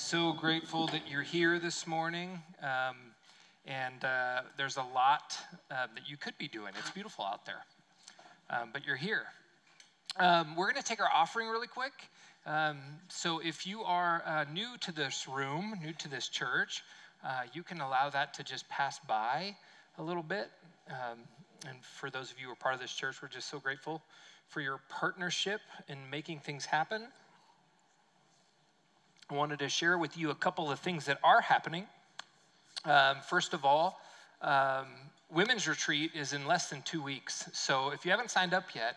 So grateful that you're here this morning. Um, and uh, there's a lot uh, that you could be doing. It's beautiful out there. Um, but you're here. Um, we're going to take our offering really quick. Um, so if you are uh, new to this room, new to this church, uh, you can allow that to just pass by a little bit. Um, and for those of you who are part of this church, we're just so grateful for your partnership in making things happen. I wanted to share with you a couple of things that are happening. Um, first of all, um, women's retreat is in less than two weeks. So if you haven't signed up yet,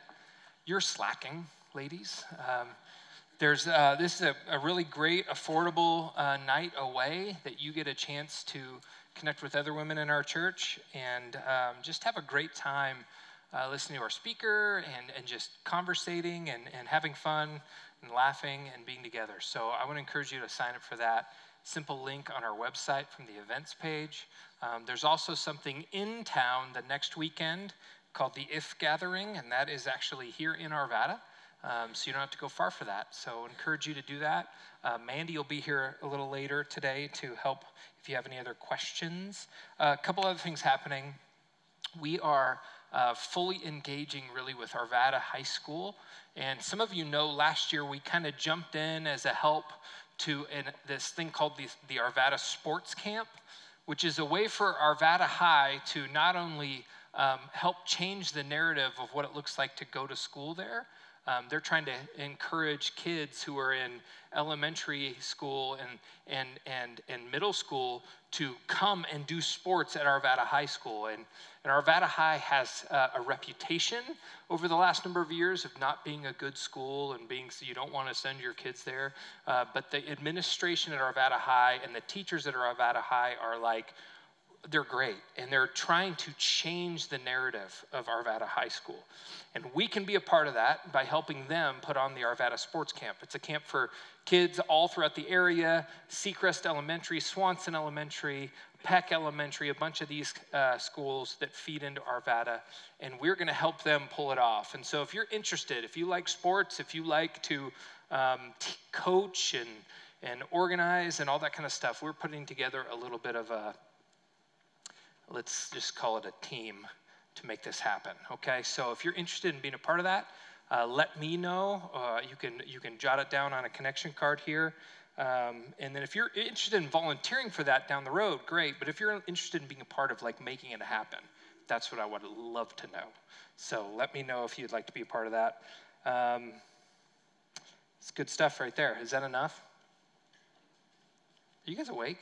you're slacking, ladies. Um, there's uh, this is a, a, really great, affordable uh, night away that you get a chance to connect with other women in our church and um, just have a great time uh, listening to our speaker and, and just conversating and, and having fun and laughing and being together. So I want to encourage you to sign up for that. Simple link on our website from the events page. Um, there's also something in town the next weekend called the If Gathering, and that is actually here in Arvada. Um, so you don't have to go far for that. So I encourage you to do that. Uh, Mandy will be here a little later today to help if you have any other questions. Uh, a couple other things happening. We are uh, fully engaging really with Arvada High School. And some of you know last year we kind of jumped in as a help to an, this thing called the, the Arvada Sports Camp, which is a way for Arvada High to not only um, help change the narrative of what it looks like to go to school there, um, they're trying to encourage kids who are in elementary school and, and, and, and middle school to come and do sports at Arvada High School. And, and Arvada High has uh, a reputation over the last number of years of not being a good school and being so you don't want to send your kids there. Uh, but the administration at Arvada High and the teachers at Arvada High are like, they're great and they're trying to change the narrative of Arvada High School. And we can be a part of that by helping them put on the Arvada Sports Camp. It's a camp for kids all throughout the area Secrest Elementary, Swanson Elementary, Peck Elementary, a bunch of these uh, schools that feed into Arvada. And we're going to help them pull it off. And so if you're interested, if you like sports, if you like to um, t- coach and, and organize and all that kind of stuff, we're putting together a little bit of a let's just call it a team to make this happen. Okay, so if you're interested in being a part of that, uh, let me know. Uh, you can you can jot it down on a connection card here. Um, and then if you're interested in volunteering for that down the road, great. But if you're interested in being a part of like making it happen, that's what I would love to know. So let me know if you'd like to be a part of that. Um, it's good stuff right there. Is that enough? Are you guys awake?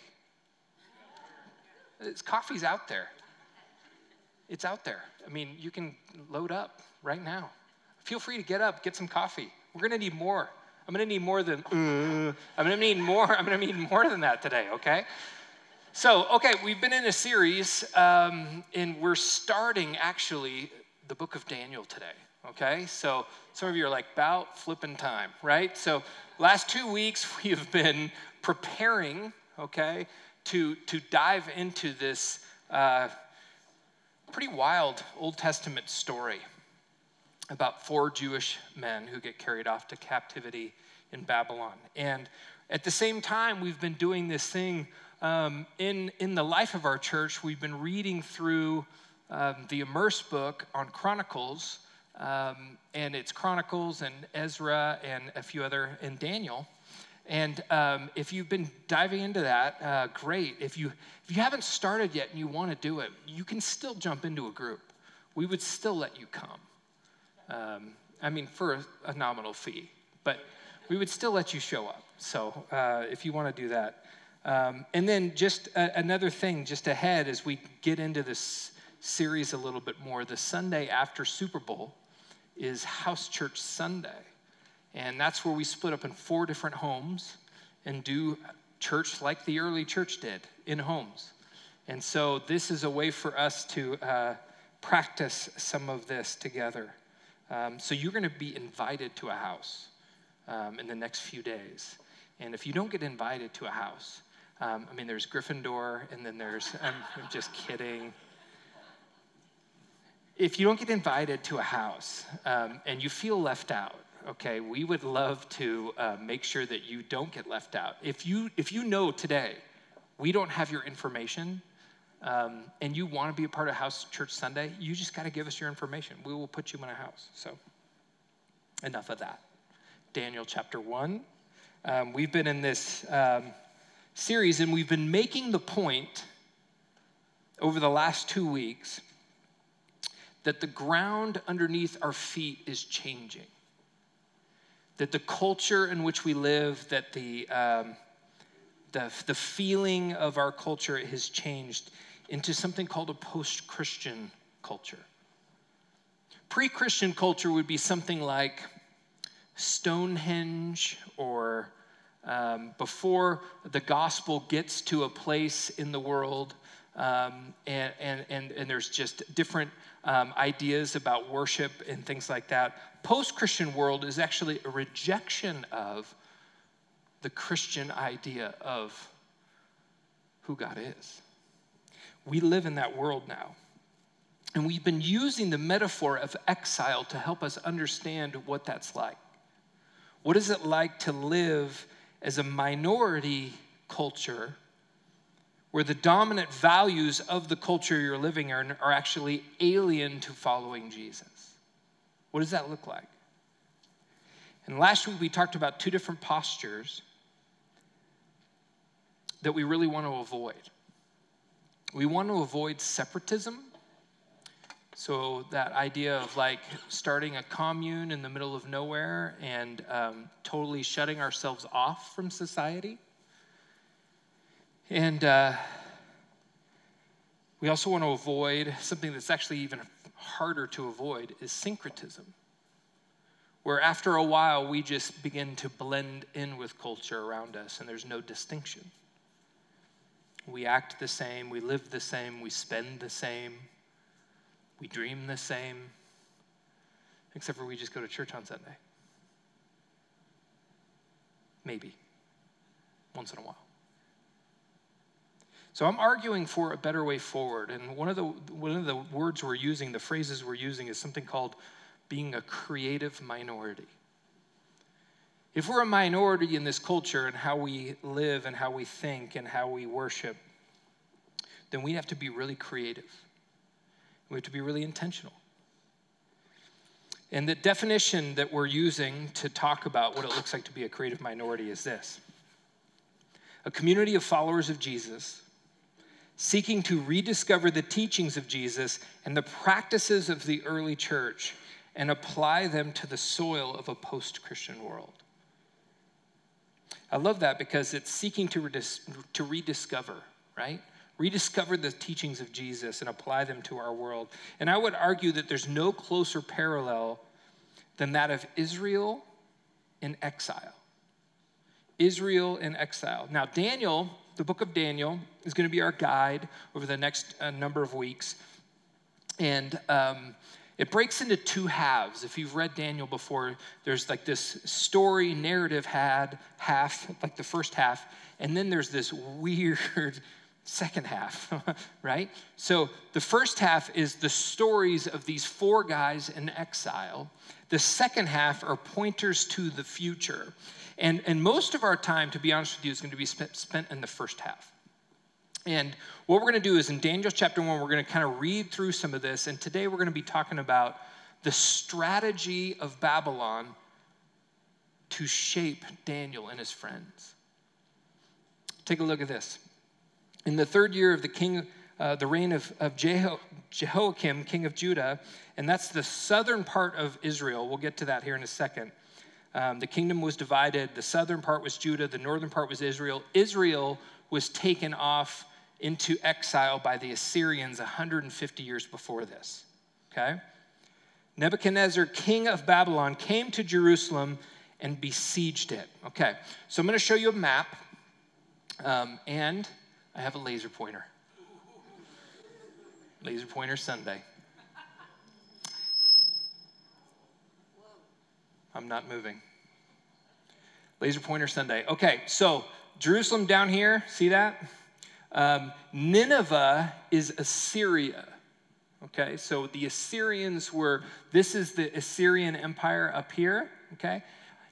It's, coffee's out there. It's out there. I mean, you can load up right now. Feel free to get up, get some coffee. We're going to need more. I'm going to need more than, uh, I'm going to need more. I'm going to need more than that today, okay? So, okay, we've been in a series, um, and we're starting actually the book of Daniel today, okay? So, some of you are like, about flipping time, right? So, last two weeks we've been preparing, okay, to, to dive into this uh, pretty wild Old Testament story about four Jewish men who get carried off to captivity in Babylon. And at the same time, we've been doing this thing um, in, in the life of our church. We've been reading through um, the Immerse book on Chronicles, um, and it's Chronicles and Ezra and a few other, and Daniel. And um, if you've been diving into that, uh, great. If you, if you haven't started yet and you want to do it, you can still jump into a group. We would still let you come. Um, I mean, for a, nominal fee, but we would still let you show up. So uh, if you want to do that. Um, and then just a, another thing, just ahead as we get into this series a little bit more, the Sunday after Super Bowl is House Church Sunday. And that's where we split up in four different homes and do church like the early church did in homes. And so this is a way for us to uh, practice some of this together. Um, so you're going to be invited to a house um, in the next few days. And if you don't get invited to a house, um, I mean, there's Gryffindor, and then there's, I'm just kidding. If you don't get invited to a house um, and you feel left out, okay, we would love to uh, make sure that you don't get left out. If you, if you know today we don't have your information um, and you want to be a part of House Church Sunday, you just got to give us your information. We will put you in a house. So, enough of that. Daniel chapter 1. Um, we've been in this um, series and we've been making the point over the last two weeks that the ground underneath our feet is changing. That the culture in which we live, that the, um, the, the feeling of our culture has changed into something called a post Christian culture. Pre Christian culture would be something like Stonehenge or um, before the gospel gets to a place in the world um, and, and, and, and there's just different um, ideas about worship and things like that. Post Christian world is actually a rejection of the Christian idea of who God is. We live in that world now. And we've been using the metaphor of exile to help us understand what that's like. What is it like to live as a minority culture where the dominant values of the culture you're living in are actually alien to following Jesus. What does that look like? And last week we talked about two different postures that we really want to avoid. We want to avoid separatism. So, that idea of like starting a commune in the middle of nowhere and um, totally shutting ourselves off from society. And uh, we also want to avoid something that's actually even harder to avoid is syncretism, where after a while we just begin to blend in with culture around us and there's no distinction. We act the same, we live the same, we spend the same, we dream the same, except for we just go to church on Sunday. Maybe, once in a while. So I'm arguing for a better way forward. And one of the one of the words we're using, the phrases we're using is something called being a creative minority. If we're a minority in this culture and how we live and how we think and how we worship, then we have to be really creative. We have to be really intentional. And the definition that we're using to talk about what it looks like to be a creative minority is this a community of followers of Jesus seeking to rediscover the teachings of Jesus and the practices of the early church and apply them to the soil of a post Christian world. I love that because it's seeking to, redis- to rediscover, right? Rediscover the teachings of Jesus and apply them to our world. And I would argue that there's no closer parallel than that of Israel in exile. Israel in exile. Now, Daniel the book of Daniel is going to be our guide over the next uh, number of weeks. And um, it breaks into two halves. If you've read Daniel before, there's like this story narrative had half, like the first half, and then there's this weird second half, right? So the first half is the stories of these four guys in exile. The second half are pointers to the future. And, and most of our time, to be honest with you, is going to be spent, spent in the first half. And what we're going to do is in Daniel chapter one, we're going to kind of read through some of this. And today we're going to be talking about the strategy of Babylon to shape Daniel and his friends. Take a look at this. In the third year of the king, uh, the reign of, of Jeho- Jehoiakim, king of Judah, and that's the southern part of Israel. We'll get to that here in a second. Um, the kingdom was divided. The southern part was Judah, the northern part was Israel. Israel was taken off into exile by the Assyrians 150 years before this. Okay? Nebuchadnezzar, king of Babylon, came to Jerusalem and besieged it. Okay, so I'm going to show you a map, um, and I have a laser pointer. Laser pointer Sunday. I'm not moving. Laser pointer Sunday. Okay, so Jerusalem down here, see that? Um, Nineveh is Assyria. Okay, so the Assyrians were, this is the Assyrian Empire up here, okay?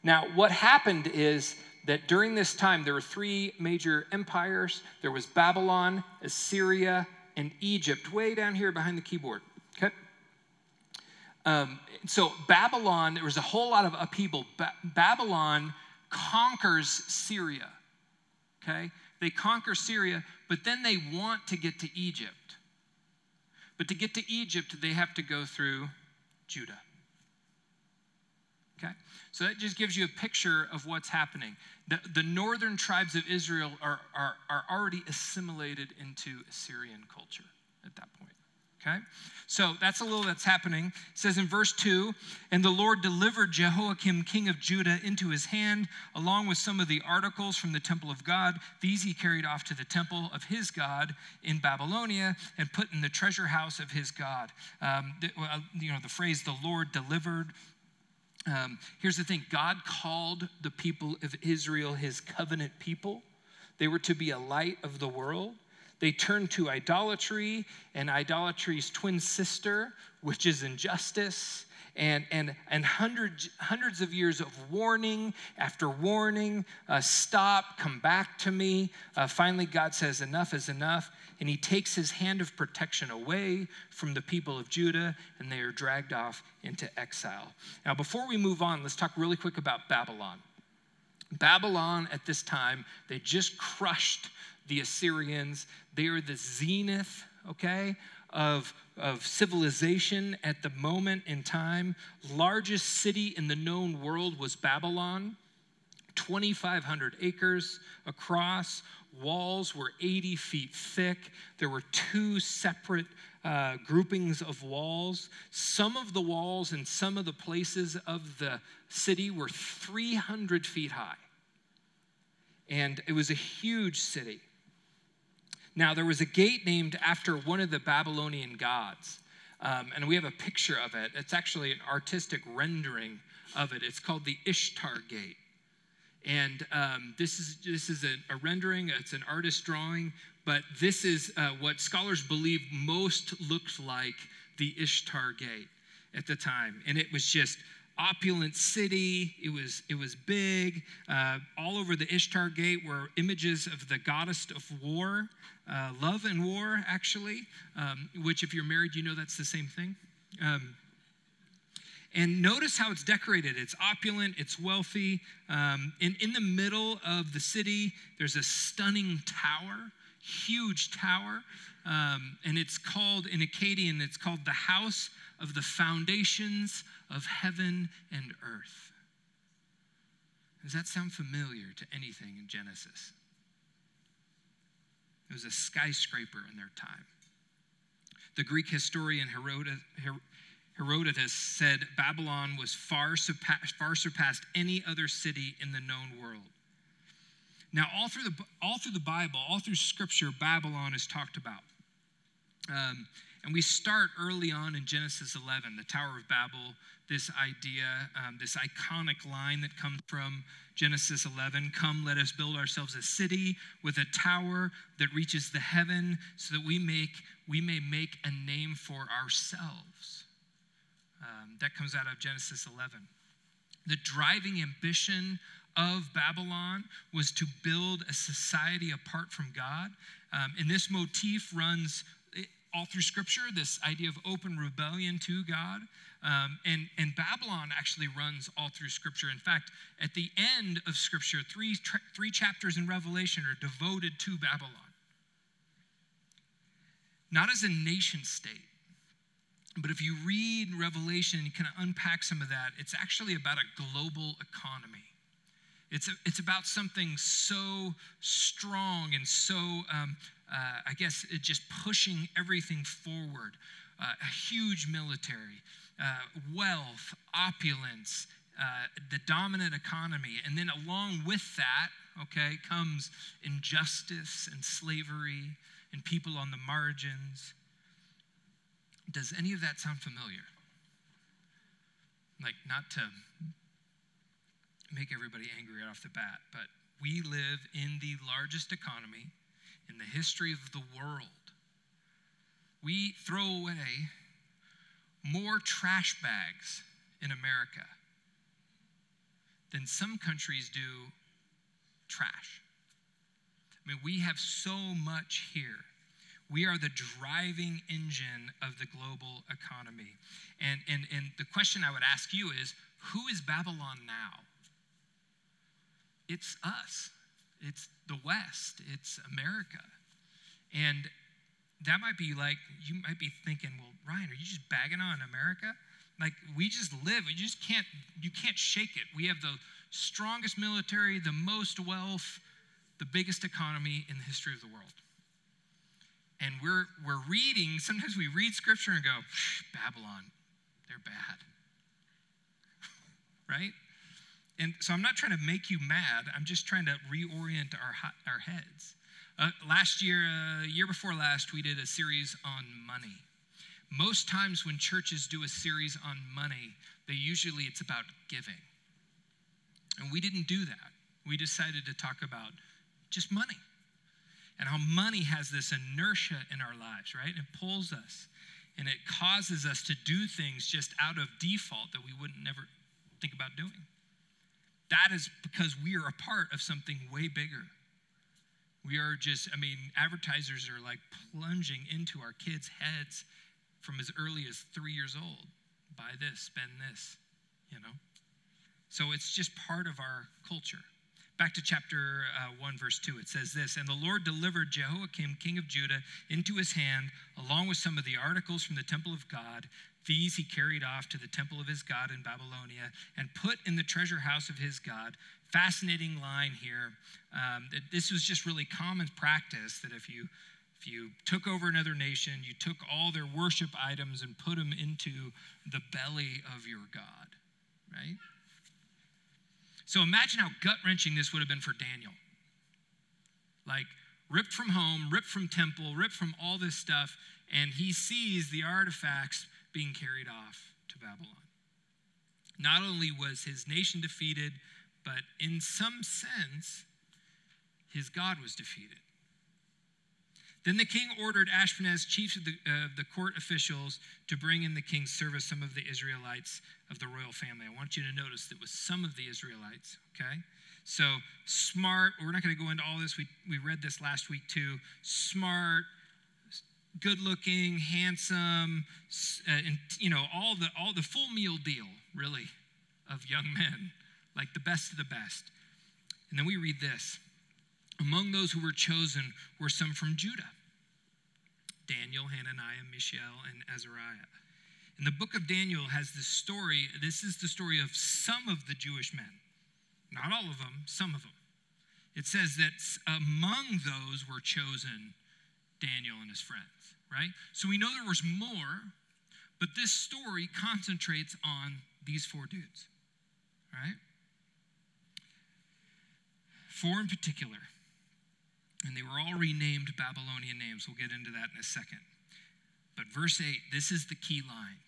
Now, what happened is that during this time, there were three major empires there was Babylon, Assyria, and Egypt, way down here behind the keyboard? Um, so, Babylon, there was a whole lot of upheaval. Ba- Babylon conquers Syria, okay? They conquer Syria, but then they want to get to Egypt. But to get to Egypt, they have to go through Judah. Okay? So that just gives you a picture of what's happening. The, the northern tribes of Israel are, are, are already assimilated into Assyrian culture at that point. Okay? So that's a little that's happening. It says in verse 2 And the Lord delivered Jehoiakim, king of Judah, into his hand, along with some of the articles from the temple of God. These he carried off to the temple of his God in Babylonia and put in the treasure house of his God. Um, you know, the phrase the Lord delivered. Um, here's the thing God called the people of Israel his covenant people, they were to be a light of the world. They turn to idolatry and idolatry's twin sister, which is injustice. And, and, and hundreds, hundreds of years of warning after warning uh, stop, come back to me. Uh, finally, God says, Enough is enough. And he takes his hand of protection away from the people of Judah, and they are dragged off into exile. Now, before we move on, let's talk really quick about Babylon. Babylon at this time, they just crushed the Assyrians. They are the zenith, okay, of, of civilization at the moment in time. Largest city in the known world was Babylon. 2,500 acres across. Walls were 80 feet thick. There were two separate uh, groupings of walls. Some of the walls in some of the places of the city were 300 feet high. And it was a huge city. Now, there was a gate named after one of the Babylonian gods. Um, and we have a picture of it. It's actually an artistic rendering of it. It's called the Ishtar Gate. And um, this is, this is a, a, rendering, it's an artist drawing, but this is uh, what scholars believe most looked like the Ishtar Gate at the time. And it was just opulent city. It was, it was big. Uh, all over the Ishtar Gate were images of the goddess of war, uh, love and war, actually, um, which, if you're married, you know that's the same thing. Um, and notice how it's decorated. It's opulent, it's wealthy. Um, and in the middle of the city, there's a stunning tower, huge tower. Um, and it's called, in Akkadian, it's called the House of the Foundations of Heaven and Earth. Does that sound familiar to anything in Genesis? It was a skyscraper in their time. The Greek historian Herodotus said Babylon was far, surpassed, far surpassed any other city in the known world. Now, all through the all through the Bible, all through Scripture, Babylon is talked about. Um, and we start early on in Genesis 11, the Tower of Babel, this idea, um, this iconic line that comes from Genesis 11 Come, let us build ourselves a city with a tower that reaches the heaven so that we, make, we may make a name for ourselves. Um, that comes out of Genesis 11. The driving ambition of Babylon was to build a society apart from God. Um, and this motif runs all through Scripture, this idea of open rebellion to God. Um, and, and Babylon actually runs all through Scripture. In fact, at the end of Scripture, three, tra- three chapters in Revelation are devoted to Babylon. Not as a nation state, but if you read Revelation and you kind of unpack some of that, it's actually about a global economy. It's, a, it's about something so strong and so um, uh, I guess, it's just pushing everything forward. Uh, a huge military, uh, wealth, opulence, uh, the dominant economy. And then along with that, okay, comes injustice and slavery and people on the margins. Does any of that sound familiar? Like, not to make everybody angry right off the bat, but we live in the largest economy in the history of the world. We throw away more trash bags in America than some countries do trash. I mean, we have so much here. We are the driving engine of the global economy. And, and, and the question I would ask you is who is Babylon now? It's us, it's the West, it's America. And that might be like, you might be thinking, well, Ryan, are you just bagging on America? Like we just live, you just can't, you can't shake it. We have the strongest military, the most wealth, the biggest economy in the history of the world. And we're, we're reading, sometimes we read scripture and go, Babylon, they're bad. right? And so I'm not trying to make you mad, I'm just trying to reorient our, our heads. Uh, last year, uh, year before last, we did a series on money. Most times when churches do a series on money, they usually it's about giving. And we didn't do that. We decided to talk about just money and how money has this inertia in our lives, right? It pulls us and it causes us to do things just out of default that we wouldn't never think about doing. That is because we are a part of something way bigger. We are just, I mean, advertisers are like plunging into our kids' heads from as early as three years old. Buy this, spend this, you know? So it's just part of our culture. Back to chapter uh, 1, verse 2, it says this And the Lord delivered Jehoiakim, king of Judah, into his hand, along with some of the articles from the temple of God. These he carried off to the temple of his God in Babylonia and put in the treasure house of his God. Fascinating line here. Um, this was just really common practice that if you if you took over another nation, you took all their worship items and put them into the belly of your God, right? So imagine how gut wrenching this would have been for Daniel. Like, ripped from home, ripped from temple, ripped from all this stuff, and he sees the artifacts being carried off to Babylon. Not only was his nation defeated, but in some sense, his God was defeated. Then the king ordered Ashpenaz, chief of the, uh, the court officials, to bring in the king's service some of the Israelites of the royal family. I want you to notice that was some of the Israelites, okay? So smart, we're not going to go into all this. We, we read this last week too. Smart, good looking, handsome, uh, and you know, all the all the full meal deal, really, of young men, like the best of the best. And then we read this. Among those who were chosen were some from Judah Daniel, Hananiah, Mishael, and Azariah. And the book of Daniel has this story. This is the story of some of the Jewish men. Not all of them, some of them. It says that among those were chosen Daniel and his friends, right? So we know there was more, but this story concentrates on these four dudes, right? Four in particular. And they were all renamed Babylonian names. We'll get into that in a second. But verse 8, this is the key line.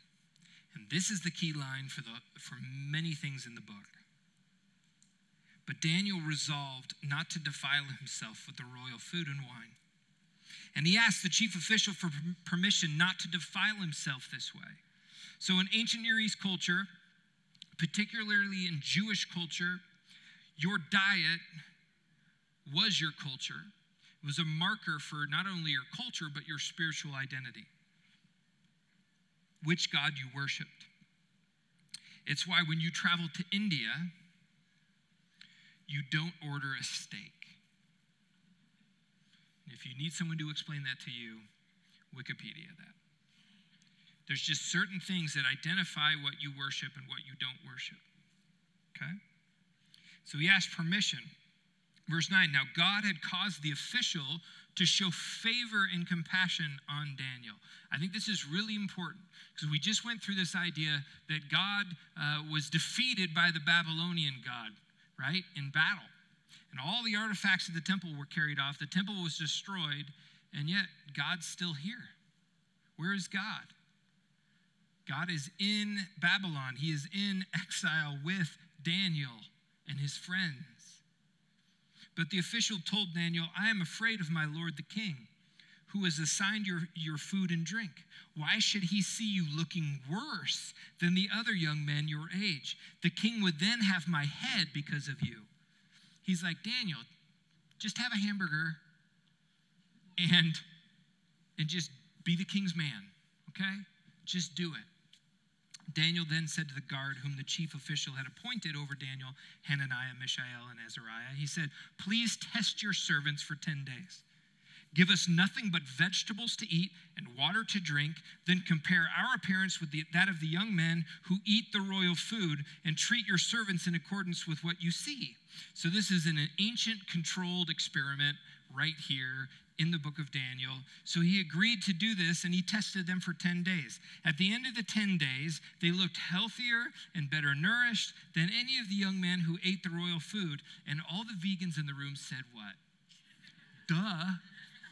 And this is the key line for, the, for many things in the book. But Daniel resolved not to defile himself with the royal food and wine. And he asked the chief official for permission not to defile himself this way. So, in ancient Near East culture, particularly in Jewish culture, your diet was your culture. It was a marker for not only your culture, but your spiritual identity, which God you worshiped. It's why when you travel to India, you don't order a steak. If you need someone to explain that to you, Wikipedia that. There's just certain things that identify what you worship and what you don't worship. Okay? So he asked permission Verse 9 Now God had caused the official to show favor and compassion on Daniel. I think this is really important because we just went through this idea that God uh, was defeated by the Babylonian God, right, in battle. And all the artifacts of the temple were carried off. The temple was destroyed, and yet God's still here. Where is God? God is in Babylon. He is in exile with Daniel and his friends. But the official told Daniel, I am afraid of my lord the king, who has assigned your, your food and drink? Why should he see you looking worse than the other young men your age? The king would then have my head because of you. He's like, Daniel, just have a hamburger and, and just be the king's man, okay? Just do it. Daniel then said to the guard, whom the chief official had appointed over Daniel, Hananiah, Mishael, and Azariah, he said, Please test your servants for 10 days. Give us nothing but vegetables to eat and water to drink, then compare our appearance with the, that of the young men who eat the royal food, and treat your servants in accordance with what you see. So, this is an ancient controlled experiment right here in the book of Daniel. So he agreed to do this and he tested them for 10 days. At the end of the 10 days, they looked healthier and better nourished than any of the young men who ate the royal food. And all the vegans in the room said, What? Duh,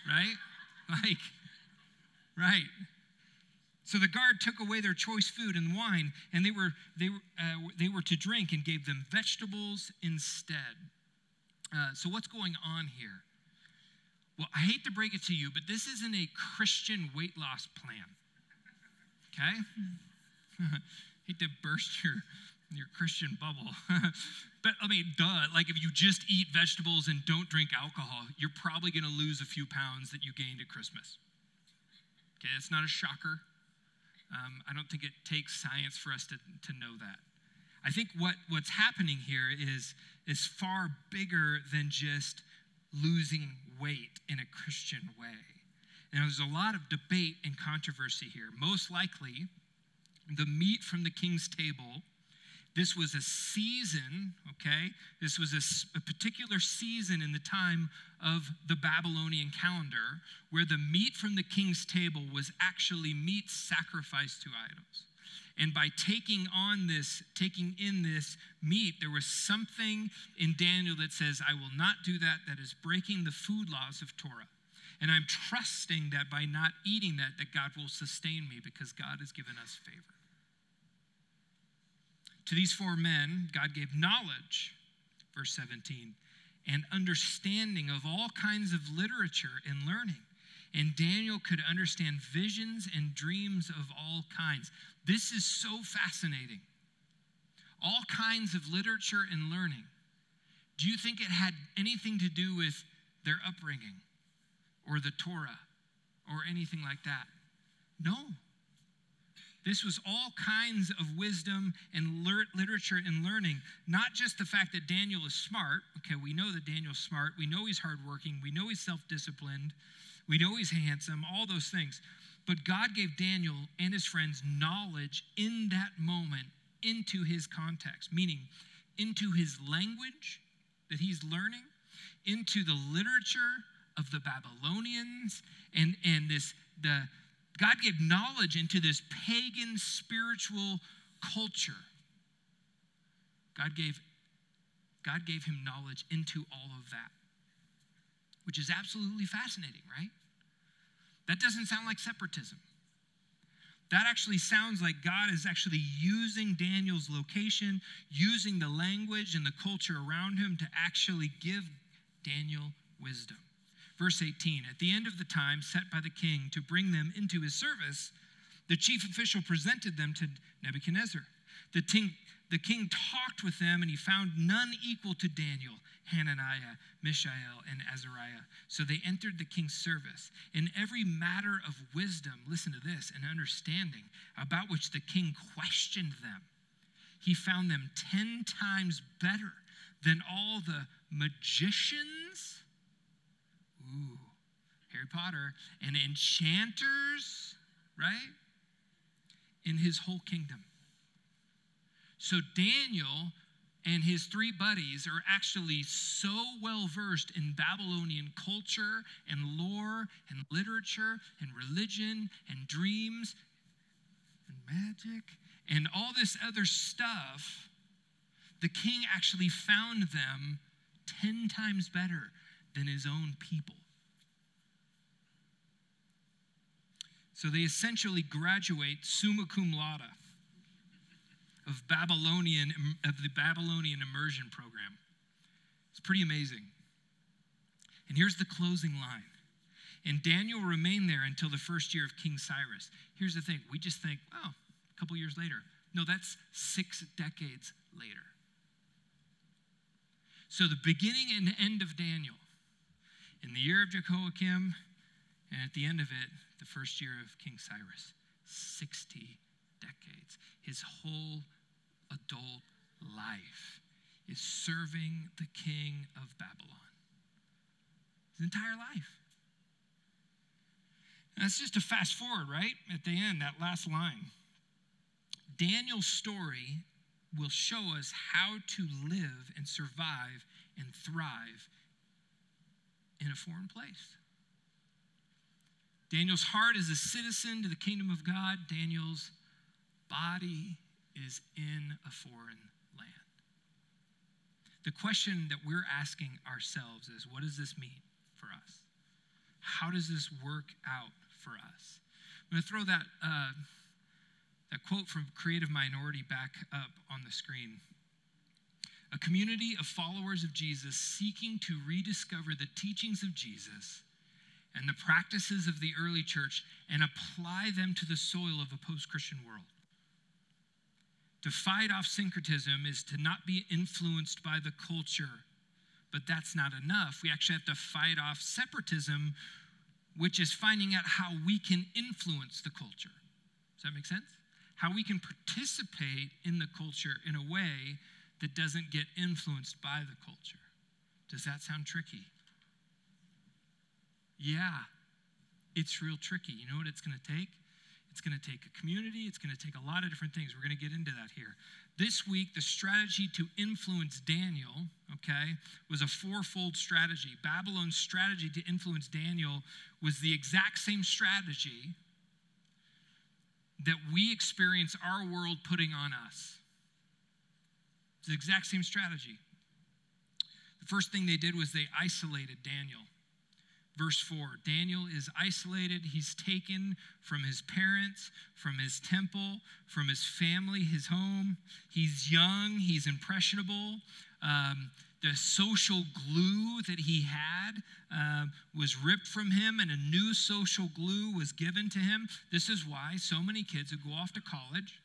right? Like, right. So the guard took away their choice food and wine, and they were, they, were, uh, they were to drink and gave them vegetables instead. Uh, so, what's going on here? Well, I hate to break it to you, but this isn't a Christian weight loss plan. Okay? hate to burst your, your Christian bubble. but I mean, duh, like if you just eat vegetables and don't drink alcohol, you're probably going to lose a few pounds that you gained at Christmas. Okay, it's not a shocker. Um, I don't think it takes science for us to, to know that. I think what, what's happening here is, is far bigger than just losing weight in a Christian way. Now, there's a lot of debate and controversy here. Most likely, the meat from the king's table, this was a season, okay? This was a, a, particular season in the time of the Babylonian calendar where the meat from the king's table was actually meat sacrificed to idols. And by taking on this, taking in this meat, there was something in Daniel that says, I will not do that. That is breaking the food laws of Torah. And I'm trusting that by not eating that, that God will sustain me because God has given us favor. To these four men, God gave knowledge, verse 17, and understanding of all kinds of literature and learning. And Daniel could understand visions and dreams of all kinds. This is so fascinating. All kinds of literature and learning. Do you think it had anything to do with their upbringing or the Torah or anything like that? No. This was all kinds of wisdom and literature and learning, not just the fact that Daniel is smart. Okay, we know that Daniel's smart. We know he's hardworking. We know he's self disciplined. We know he's handsome, all those things. But God gave Daniel and his friends knowledge in that moment into his context, meaning into his language that he's learning, into the literature of the Babylonians, and, and this the God gave knowledge into this pagan spiritual culture. God gave, God gave him knowledge into all of that, which is absolutely fascinating, right? That doesn't sound like separatism. That actually sounds like God is actually using Daniel's location, using the language and the culture around him to actually give Daniel wisdom. Verse 18 At the end of the time set by the king to bring them into his service, the chief official presented them to Nebuchadnezzar. The king, the king talked with them, and he found none equal to Daniel, Hananiah, Mishael, and Azariah. So they entered the king's service. In every matter of wisdom, listen to this, and understanding, about which the king questioned them, he found them 10 times better than all the magicians. Harry Potter, and enchanters, right? In his whole kingdom. So Daniel and his three buddies are actually so well versed in Babylonian culture and lore and literature and religion and dreams and magic and all this other stuff. The king actually found them 10 times better than his own people. So they essentially graduate summa cum laude of Babylonian of the Babylonian immersion program. It's pretty amazing. And here's the closing line. And Daniel remained there until the first year of King Cyrus. Here's the thing we just think, oh, a couple years later. No, that's six decades later. So the beginning and end of Daniel, in the year of Jehoiakim, and at the end of it, the first year of King Cyrus, 60 decades. His whole adult life is serving the king of Babylon. His entire life. And that's just a fast forward, right? At the end, that last line. Daniel's story will show us how to live and survive and thrive in a foreign place. Daniel's heart is a citizen to the kingdom of God. Daniel's body is in a foreign land. The question that we're asking ourselves is what does this mean for us? How does this work out for us? I'm going to throw that, uh, that quote from Creative Minority back up on the screen. A community of followers of Jesus seeking to rediscover the teachings of Jesus and the practices of the early church and apply them to the soil of a post Christian world. To fight off syncretism is to not be influenced by the culture, but that's not enough. We actually have to fight off separatism, which is finding out how we can influence the culture. Does that make sense? How we can participate in the culture in a way that doesn't get influenced by the culture. Does that sound tricky? Yeah, it's real tricky. You know what it's going to take? It's going to take a community, it's going to take a lot of different things. We're going to get into that here. This week, the strategy to influence Daniel, okay, was a fourfold strategy. Babylon's strategy to influence Daniel was the exact same strategy that we experience our world putting on us. It's the exact same strategy. The first thing they did was they isolated Daniel. Verse 4 Daniel is isolated. He's taken from his parents, from his temple, from his family, his home. He's young, he's impressionable. Um, the social glue that he had uh, was ripped from him, and a new social glue was given to him. This is why so many kids who go off to college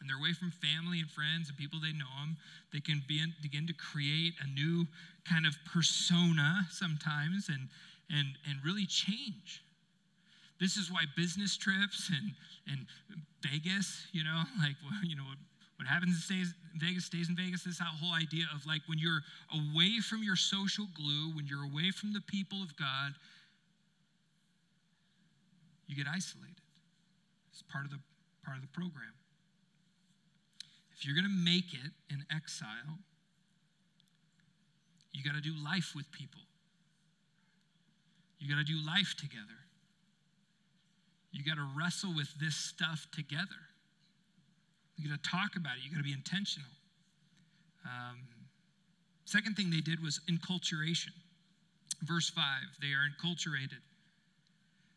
and they're away from family and friends and people they know them, they can be, begin to create a new kind of persona sometimes and, and, and really change. This is why business trips and, and Vegas, you know, like, you know, what, happens in Vegas stays in Vegas. This whole idea of like when you're away from your social glue, when you're away from the people of God, you get isolated. It's part of the part of the program. If you're going to make it in exile, you got to do life with people. You got to do life together. You got to wrestle with this stuff together. You got to talk about it. You got to be intentional. Um, second thing they did was enculturation. Verse 5, they are enculturated.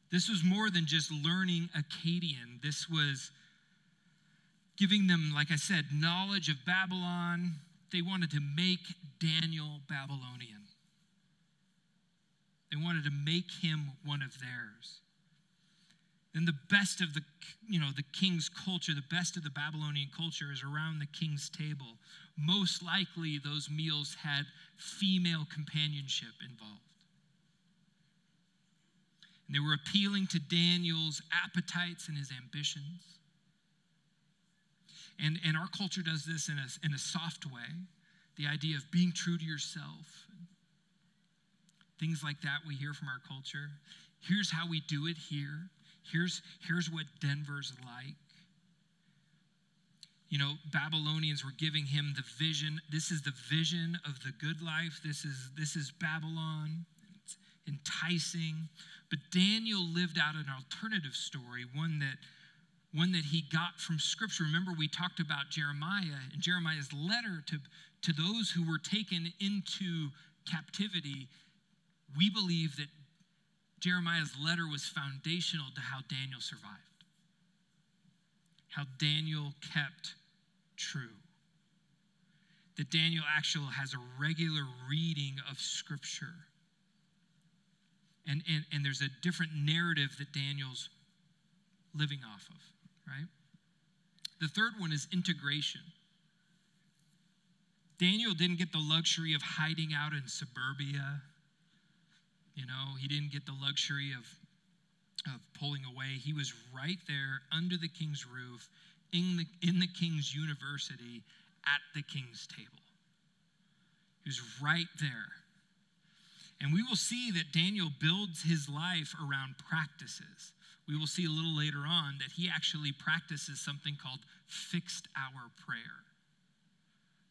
This was more than just learning Akkadian. This was giving them, like I said, knowledge of Babylon. They wanted to make Daniel Babylonian. They wanted to make him one of theirs. Then the best of the, you know, the king's culture, the best of the Babylonian culture is around the king's table. Most likely those meals had female companionship involved. And they were appealing to Daniel's appetites and his ambitions. And, and our culture does this in a, in a soft way the idea of being true to yourself. Things like that we hear from our culture. Here's how we do it here. Here's, here's what Denver's like. You know, Babylonians were giving him the vision. This is the vision of the good life. This is, this is Babylon. It's enticing. But Daniel lived out an alternative story, one that one that he got from Scripture. Remember, we talked about Jeremiah and Jeremiah's letter to, to those who were taken into captivity. We believe that Jeremiah's letter was foundational to how Daniel survived, how Daniel kept true. That Daniel actually has a regular reading of Scripture And, and, and there's a different narrative that Daniel's living off of, right? The third one is integration. Daniel didn't get the luxury of hiding out in suburbia. You know, he didn't get the luxury of, of pulling away. He was right there under the king's roof, in the, in the king's university, at the king's table. He was right there. And we will see that Daniel builds his life around practices. We will see a little later on that he actually practices something called fixed hour prayer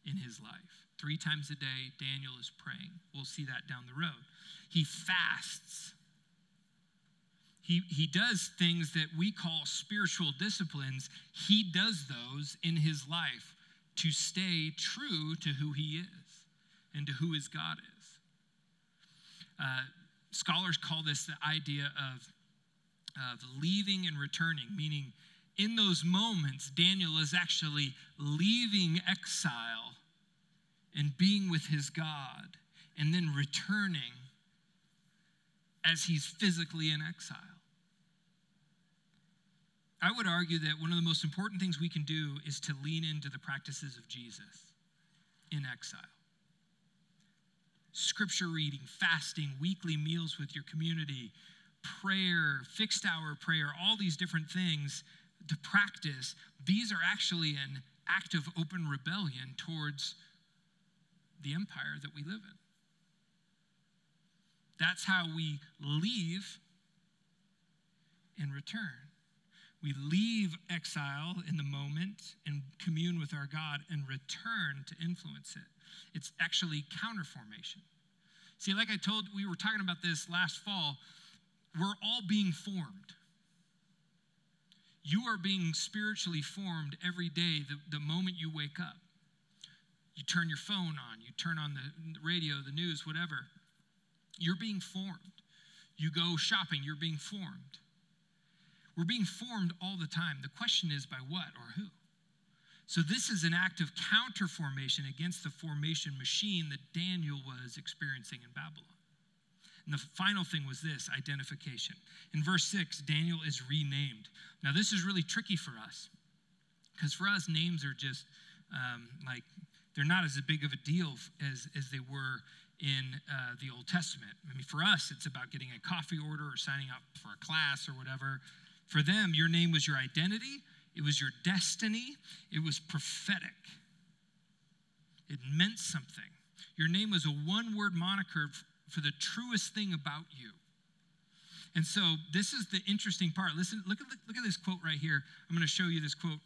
in his life. Three times a day, Daniel is praying. We'll see that down the road. He fasts. He, he does things that we call spiritual disciplines. He does those in his life to stay true to who he is and to who his God is. Uh, scholars call this the idea of, of leaving and returning, meaning in those moments, Daniel is actually leaving exile and being with his God, and then returning as he's physically in exile. I would argue that one of the most important things we can do is to lean into the practices of Jesus in exile. Scripture reading, fasting, weekly meals with your community, prayer, fixed hour prayer, all these different things to practice, these are actually an act of open rebellion towards the empire that we live in. That's how we leave and return. We leave exile in the moment and commune with our God and return to influence it. It's actually counterformation. See, like I told, we were talking about this last fall. We're all being formed. You are being spiritually formed every day the, the moment you wake up. You turn your phone on, you turn on the radio, the news, whatever. You're being formed. You go shopping, you're being formed. We're being formed all the time. The question is by what or who? So, this is an act of counterformation against the formation machine that Daniel was experiencing in Babylon. And the final thing was this identification. In verse 6, Daniel is renamed. Now, this is really tricky for us because for us, names are just um, like, they're not as big of a deal as, as they were in uh, the Old Testament. I mean, for us, it's about getting a coffee order or signing up for a class or whatever. For them, your name was your identity, it was your destiny, it was prophetic. It meant something. Your name was a one word moniker for the truest thing about you. And so this is the interesting part. Listen, look at, look at this quote right here. I'm going to show you this quote.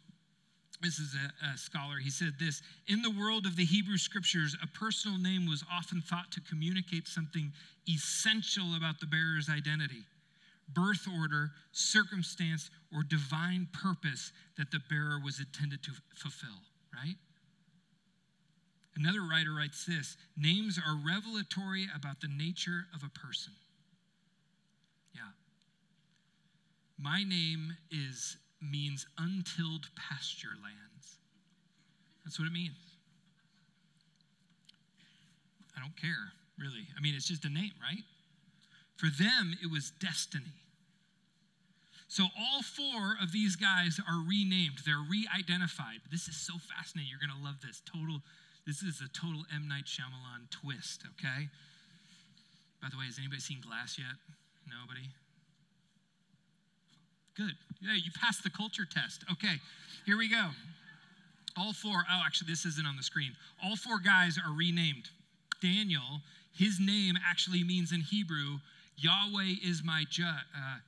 This is a, a, scholar. He said this In the world of the Hebrew scriptures, a personal name was often thought to communicate something essential about the bearer's identity, birth order, circumstance, or divine purpose that the bearer was intended to fulfill, right? Another writer writes this names are revelatory about the nature of a person. Yeah. My name is means untilled pasture lands. That's what it means. I don't care, really. I mean, it's just a name, right? For them, it was destiny. So all four of these guys are renamed. They're re-identified. This is so fascinating. You're going to love this. Total this is a total M. Night Shyamalan twist, okay? By the way, has anybody seen Glass yet? Nobody? Good. Yeah, you passed the culture test. Okay, here we go. All four, oh, actually, this isn't on the screen. All four guys are renamed. Daniel, his name actually means in Hebrew, Yahweh is my judge. Uh,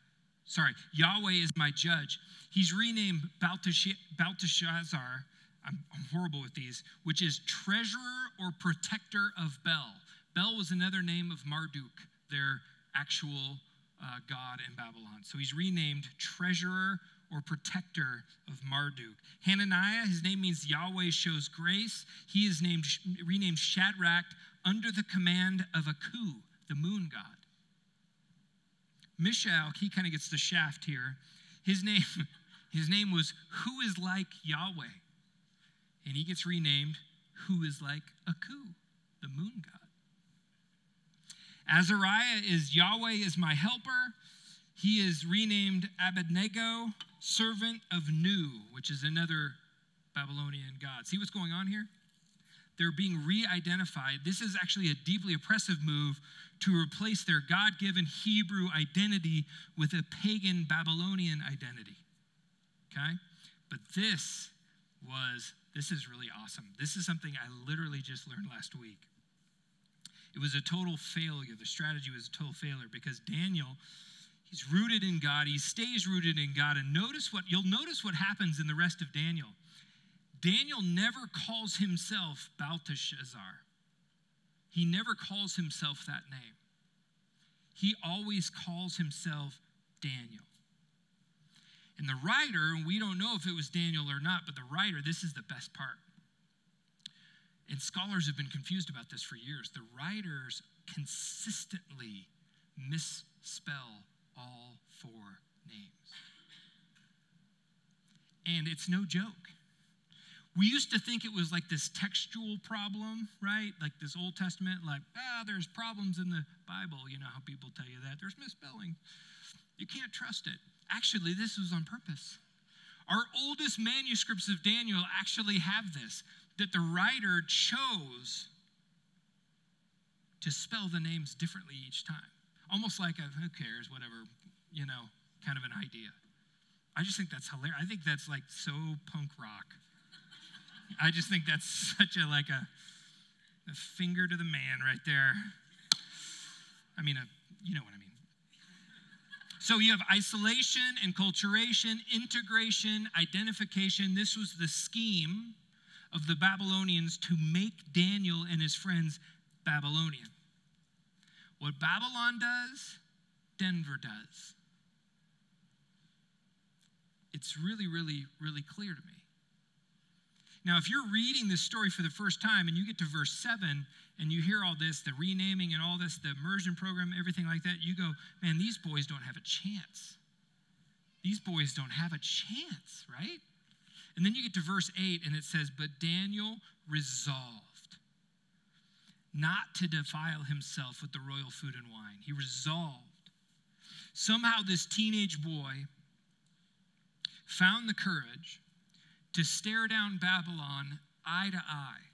sorry, Yahweh is my judge. He's renamed Belteshazzar, I'm, I'm horrible with these, which is treasurer or protector of Bel. Bel was another name of Marduk, their actual uh, god in Babylon. So he's renamed treasurer or protector of Marduk. Hananiah, his name means Yahweh shows grace. He is named renamed Shadrach under the command of Aku, the moon god. Mishael, he kind of gets the shaft here. His name, his name was Who is like Yahweh and he gets renamed who is like Aku, the moon god. Azariah is Yahweh is my helper. He is renamed Abednego, servant of Nu, which is another Babylonian god. See what's going on here? They're being re identified. This is actually a deeply oppressive move to replace their God given Hebrew identity with a pagan Babylonian identity. Okay? But this was, this is really awesome. This is something I literally just learned last week. It was a total failure. The strategy was a total failure because Daniel, he's rooted in God. He stays rooted in God. And notice what, you'll notice what happens in the rest of Daniel. Daniel never calls himself Belteshazzar. He never calls himself that name. He always calls himself Daniel. And the writer, and we don't know if it was Daniel or not, but the writer, this is the best part. And scholars have been confused about this for years. The writers consistently misspell all four names. And it's no joke. We used to think it was like this textual problem, right? Like this Old Testament, like, ah, there's problems in the Bible. You know how people tell you that. There's misspelling. You can't trust it. Actually, this was on purpose. Our oldest manuscripts of Daniel actually have this that the writer chose to spell the names differently each time. Almost like a who cares, whatever, you know, kind of an idea. I just think that's hilarious. I think that's like so punk rock. I just think that's such a like a, a finger to the man right there. I mean, a, you know what I mean. So you have isolation, enculturation, integration, identification. This was the scheme of the Babylonians to make Daniel and his friends Babylonian. What Babylon does, Denver does. It's really, really, really clear to me. Now, if you're reading this story for the first time and you get to verse 7 and you hear all this, the renaming and all this, the immersion program, everything like that, you go, man, these boys don't have a chance. These boys don't have a chance, right? And then you get to verse 8 and it says, But Daniel resolved not to defile himself with the royal food and wine. He resolved. Somehow, this teenage boy found the courage to stare down Babylon eye to eye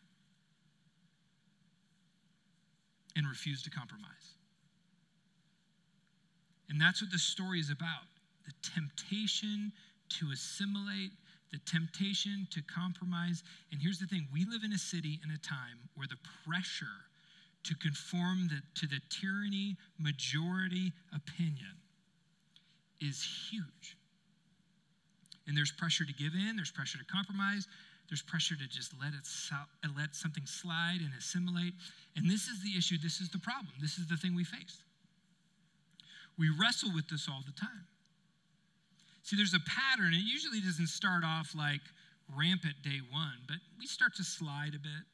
and refuse to compromise. And that's what the story is about the temptation to assimilate, the temptation to compromise. And here's the thing we live in a city in a time where the pressure to conform the, to the tyranny majority opinion is huge. And there's pressure to give in, there's pressure to compromise, there's pressure to just let it uh, let something slide and assimilate. And this is the issue, this is the problem. This is the thing we face. We wrestle with this all the time. See, there's a pattern. It usually doesn't start off like rampant day one, but we start to slide a bit.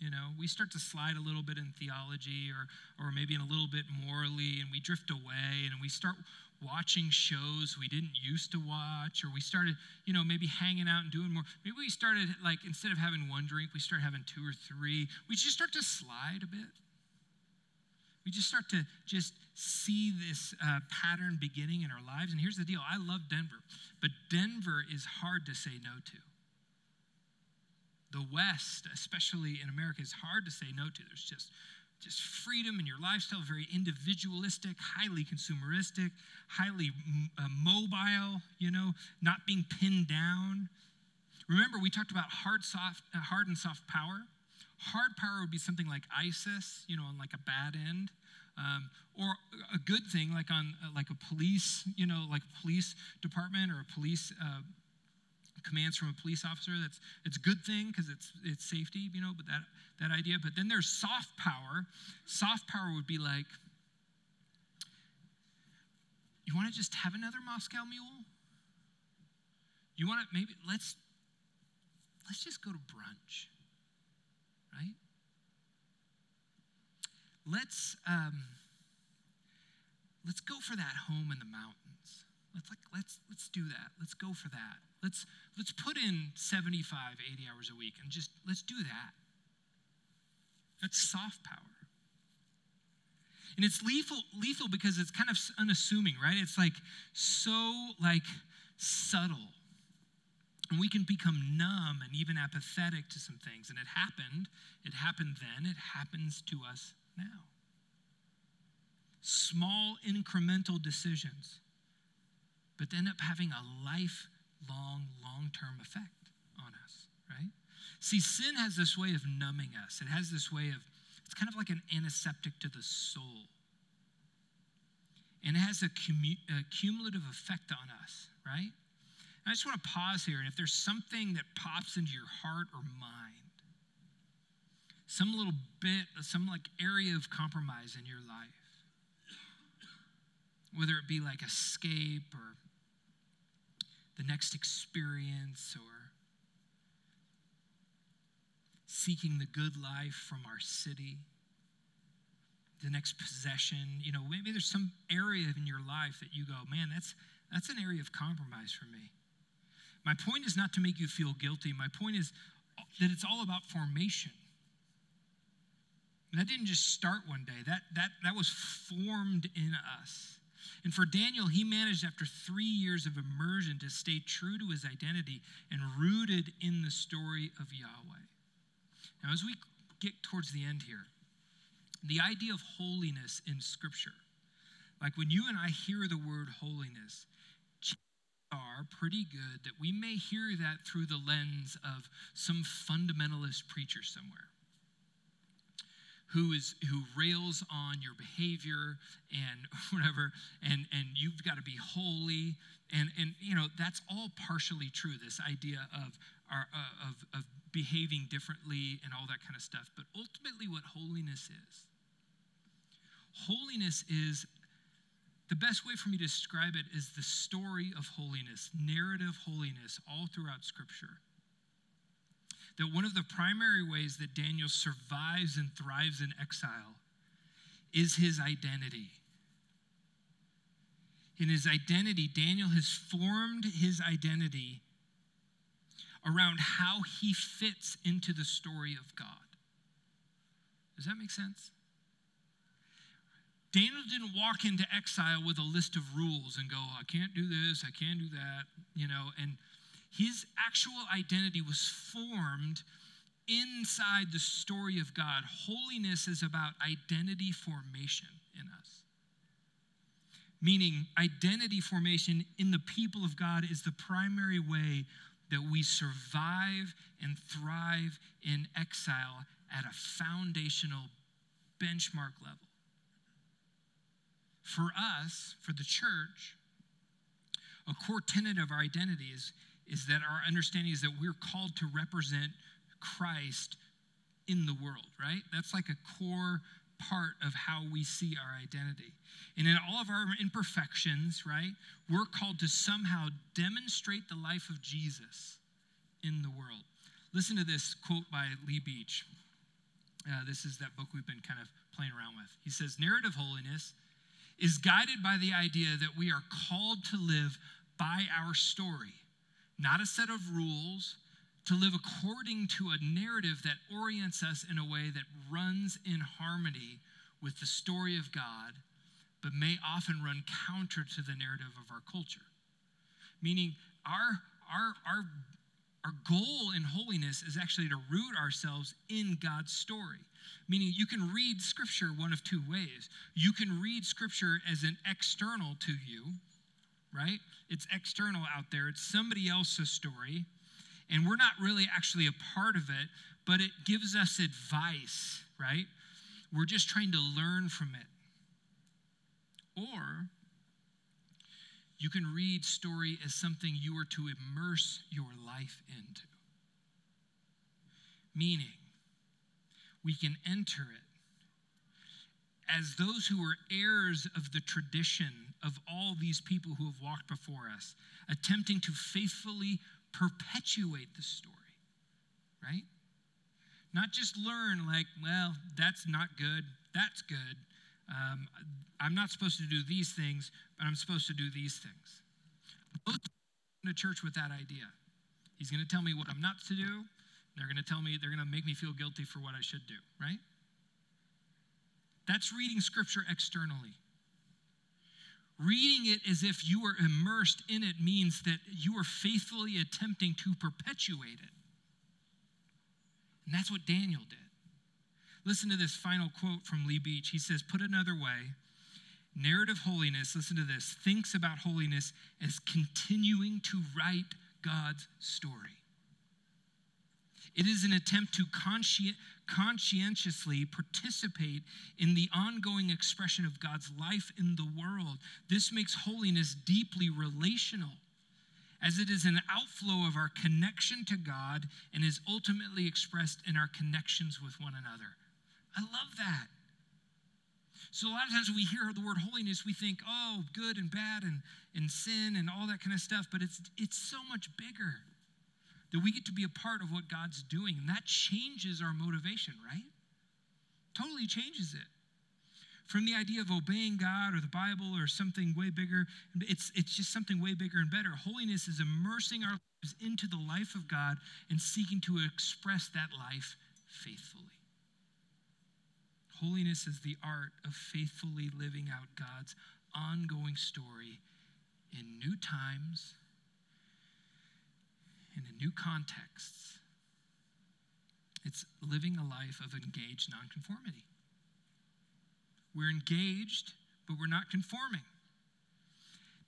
You know, we start to slide a little bit in theology or, or maybe in a little bit morally, and we drift away and we start watching shows we didn't used to watch, or we started, you know, maybe hanging out and doing more. Maybe we started, like, instead of having one drink, we start having two or three. We just start to slide a bit. We just start to just see this uh, pattern beginning in our lives. And here's the deal I love Denver, but Denver is hard to say no to. The West, especially in America, is hard to say no to. There's just just freedom in your lifestyle, very individualistic, highly consumeristic, highly uh, mobile, you know, not being pinned down. Remember, we talked about hard, soft, uh, hard and soft power. Hard power would be something like ISIS, you know, on like a bad end. Um, or a good thing, like on uh, like a police, you know, like police department or a police uh, commands from a police officer. That's it's a good thing because it's it's safety, you know. But that that idea. But then there's soft power. Soft power would be like, you want to just have another Moscow Mule? You want to maybe let's let's just go to brunch, right? Let's um, let's go for that home in the mountains. Let's like let's let's do that. Let's go for that. Let's let's put in 75, 80 hours a week and just let's do that. That's soft power. And it's lethal, lethal because it's kind of unassuming, right? It's like so like subtle. And we can become numb and even apathetic to some things. And it happened. It happened then. It happens to us now. Small incremental decisions, but end up having a lifelong, long long term effect on us, right? See, sin has this way of numbing us. It has this way of, it's kind of like an antiseptic to the soul. And it has a, commu- a cumulative effect on us, right? I just want to pause here, and if there's something that pops into your heart or mind, some little bit, some like area of compromise in your life, whether it be like escape or the next experience or seeking the good life from our city, the next possession, you know, maybe there's some area in your life that you go, man, that's that's an area of compromise for me. My point is not to make you feel guilty. My point is that it's all about formation. And that didn't just start one day, that, that, that was formed in us. And for Daniel, he managed after three years of immersion to stay true to his identity and rooted in the story of Yahweh. Now, as we get towards the end here, the idea of holiness in Scripture, like when you and I hear the word holiness, are pretty good that we may hear that through the lens of some fundamentalist preacher somewhere who is who rails on your behavior and whatever and and you've got to be holy and and you know that's all partially true this idea of our uh, of of behaving differently and all that kind of stuff but ultimately what holiness is holiness is the best way for me to describe it is the story of holiness, narrative holiness, all throughout Scripture. That one of the primary ways that Daniel survives and thrives in exile is his identity. In his identity, Daniel has formed his identity around how he fits into the story of God. Does that make sense? Daniel didn't walk into exile with a list of rules and go, I can't do this, I can't do that, you know, and his actual identity was formed inside the story of God. Holiness is about identity formation in us. Meaning, identity formation in the people of God is the primary way that we survive and thrive in exile at a foundational benchmark level. For us, for the church, a core tenet of our identity is, is that our understanding is that we're called to represent Christ in the world, right? That's like a core part of how we see our identity. And in all of our imperfections, right, we're called to somehow demonstrate the life of Jesus in the world. Listen to this quote by Lee Beach. Uh, this is that book we've been kind of playing around with. He says, Narrative holiness is guided by the idea that we are called to live by our story, not a set of rules, to live according to a narrative that orients us in a way that runs in harmony with the story of God, but may often run counter to the narrative of our culture. Meaning, our, our, our, our goal in holiness is actually to root ourselves in God's story. Meaning, you can read Scripture one of two ways. You can read Scripture as an external to you, right? It's external out there, it's somebody else's story, and we're not really actually a part of it, but it gives us advice, right? We're just trying to learn from it. Or you can read story as something you are to immerse your life into. Meaning, we can enter it. As those who are heirs of the tradition of all these people who have walked before us, attempting to faithfully perpetuate the story, right? Not just learn, like, well, that's not good, that's good. Um, I'm not supposed to do these things, but I'm supposed to do these things. Most a church with that idea. He's going to tell me what I'm not to do, they're going to tell me, they're going to make me feel guilty for what I should do, right? That's reading scripture externally. Reading it as if you are immersed in it means that you are faithfully attempting to perpetuate it. And that's what Daniel did. Listen to this final quote from Lee Beach. He says, Put another way, narrative holiness, listen to this, thinks about holiness as continuing to write God's story. It is an attempt to conscien- conscientiously participate in the ongoing expression of God's life in the world. This makes holiness deeply relational, as it is an outflow of our connection to God and is ultimately expressed in our connections with one another. I love that. So, a lot of times when we hear the word holiness, we think, oh, good and bad and, and sin and all that kind of stuff, but it's, it's so much bigger that we get to be a part of what God's doing. And that changes our motivation, right? Totally changes it. From the idea of obeying God or the Bible or something way bigger, it's, it's just something way bigger and better. Holiness is immersing our lives into the life of God and seeking to express that life faithfully. Holiness is the art of faithfully living out God's ongoing story in new times in new contexts. It's living a life of engaged nonconformity. We're engaged, but we're not conforming.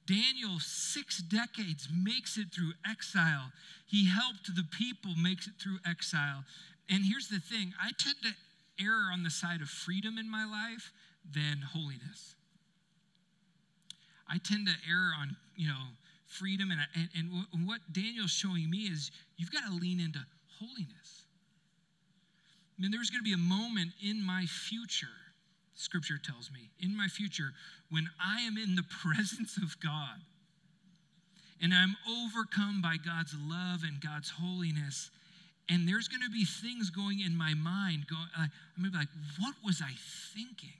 Daniel, six decades, makes it through exile. He helped the people makes it through exile. And here's the thing I tend to err on the side of freedom in my life than holiness. I tend to err on, you know, freedom. And, and, and what Daniel's showing me is you've got to lean into holiness. I mean, there's going to be a moment in my future, scripture tells me, in my future, when I am in the presence of God and I'm overcome by God's love and God's holiness. And there's going to be things going in my mind. Going, I'm going to be like, what was I thinking?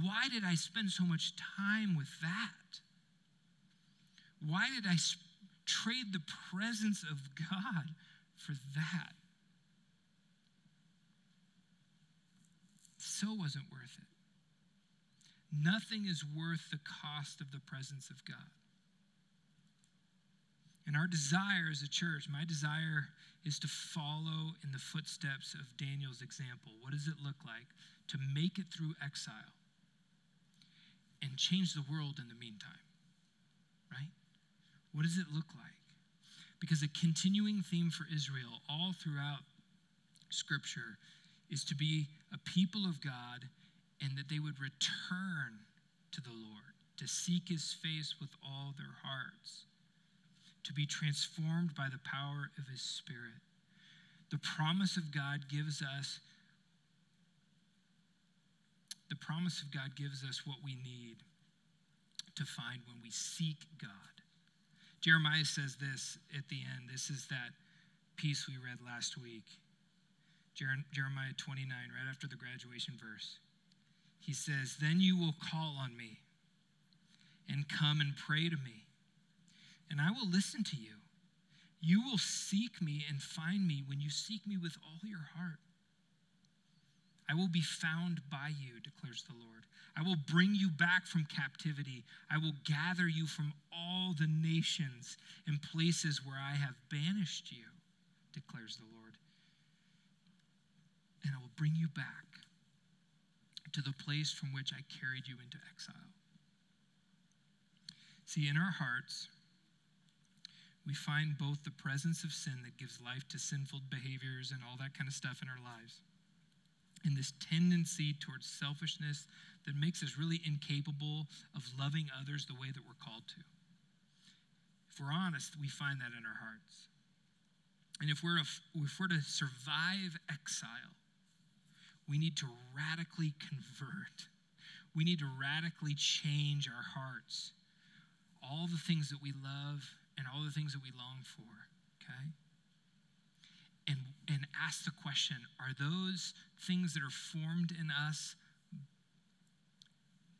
Why did I spend so much time with that? Why did I trade the presence of God for that? So wasn't worth it. Nothing is worth the cost of the presence of God. And our desire as a church, my desire is to follow in the footsteps of Daniel's example. What does it look like to make it through exile and change the world in the meantime? What does it look like? Because a continuing theme for Israel all throughout Scripture is to be a people of God and that they would return to the Lord, to seek his face with all their hearts, to be transformed by the power of his Spirit. The promise of God gives us the promise of God gives us what we need to find when we seek God. Jeremiah says this at the end. This is that piece we read last week. Jeremiah 29, right after the graduation verse. He says, Then you will call on me and come and pray to me, and I will listen to you. You will seek me and find me when you seek me with all your heart. I will be found by you, declares the Lord. I will bring you back from captivity. I will gather you from all the nations and places where I have banished you, declares the Lord. And I will bring you back to the place from which I carried you into exile. See, in our hearts, we find both the presence of sin that gives life to sinful behaviors and all that kind of stuff in our lives, and this tendency towards selfishness that makes us really incapable of loving others the way that we're called to. If we're honest, we find that in our hearts. And if we're, if we're to survive exile, we need to radically convert. We need to radically change our hearts. All the things that we love and all the things that we long for, okay? And, and ask the question are those things that are formed in us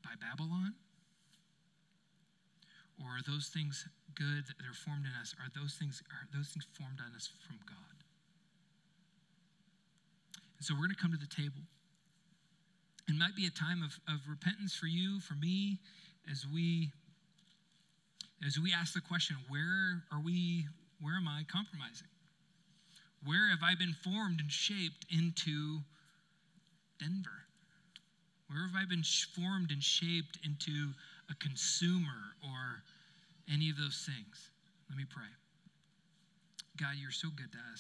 by Babylon? Or are those things good that are formed in us? Are those things are those things formed on us from God? And so we're going to come to the table. it might be a time of, of repentance for you, for me, as we as we ask the question, where are we, where am I compromising? Where have I been formed and shaped into Denver? Where have I been formed and shaped into a consumer or any of those things? Let me pray. God, you're so good to us.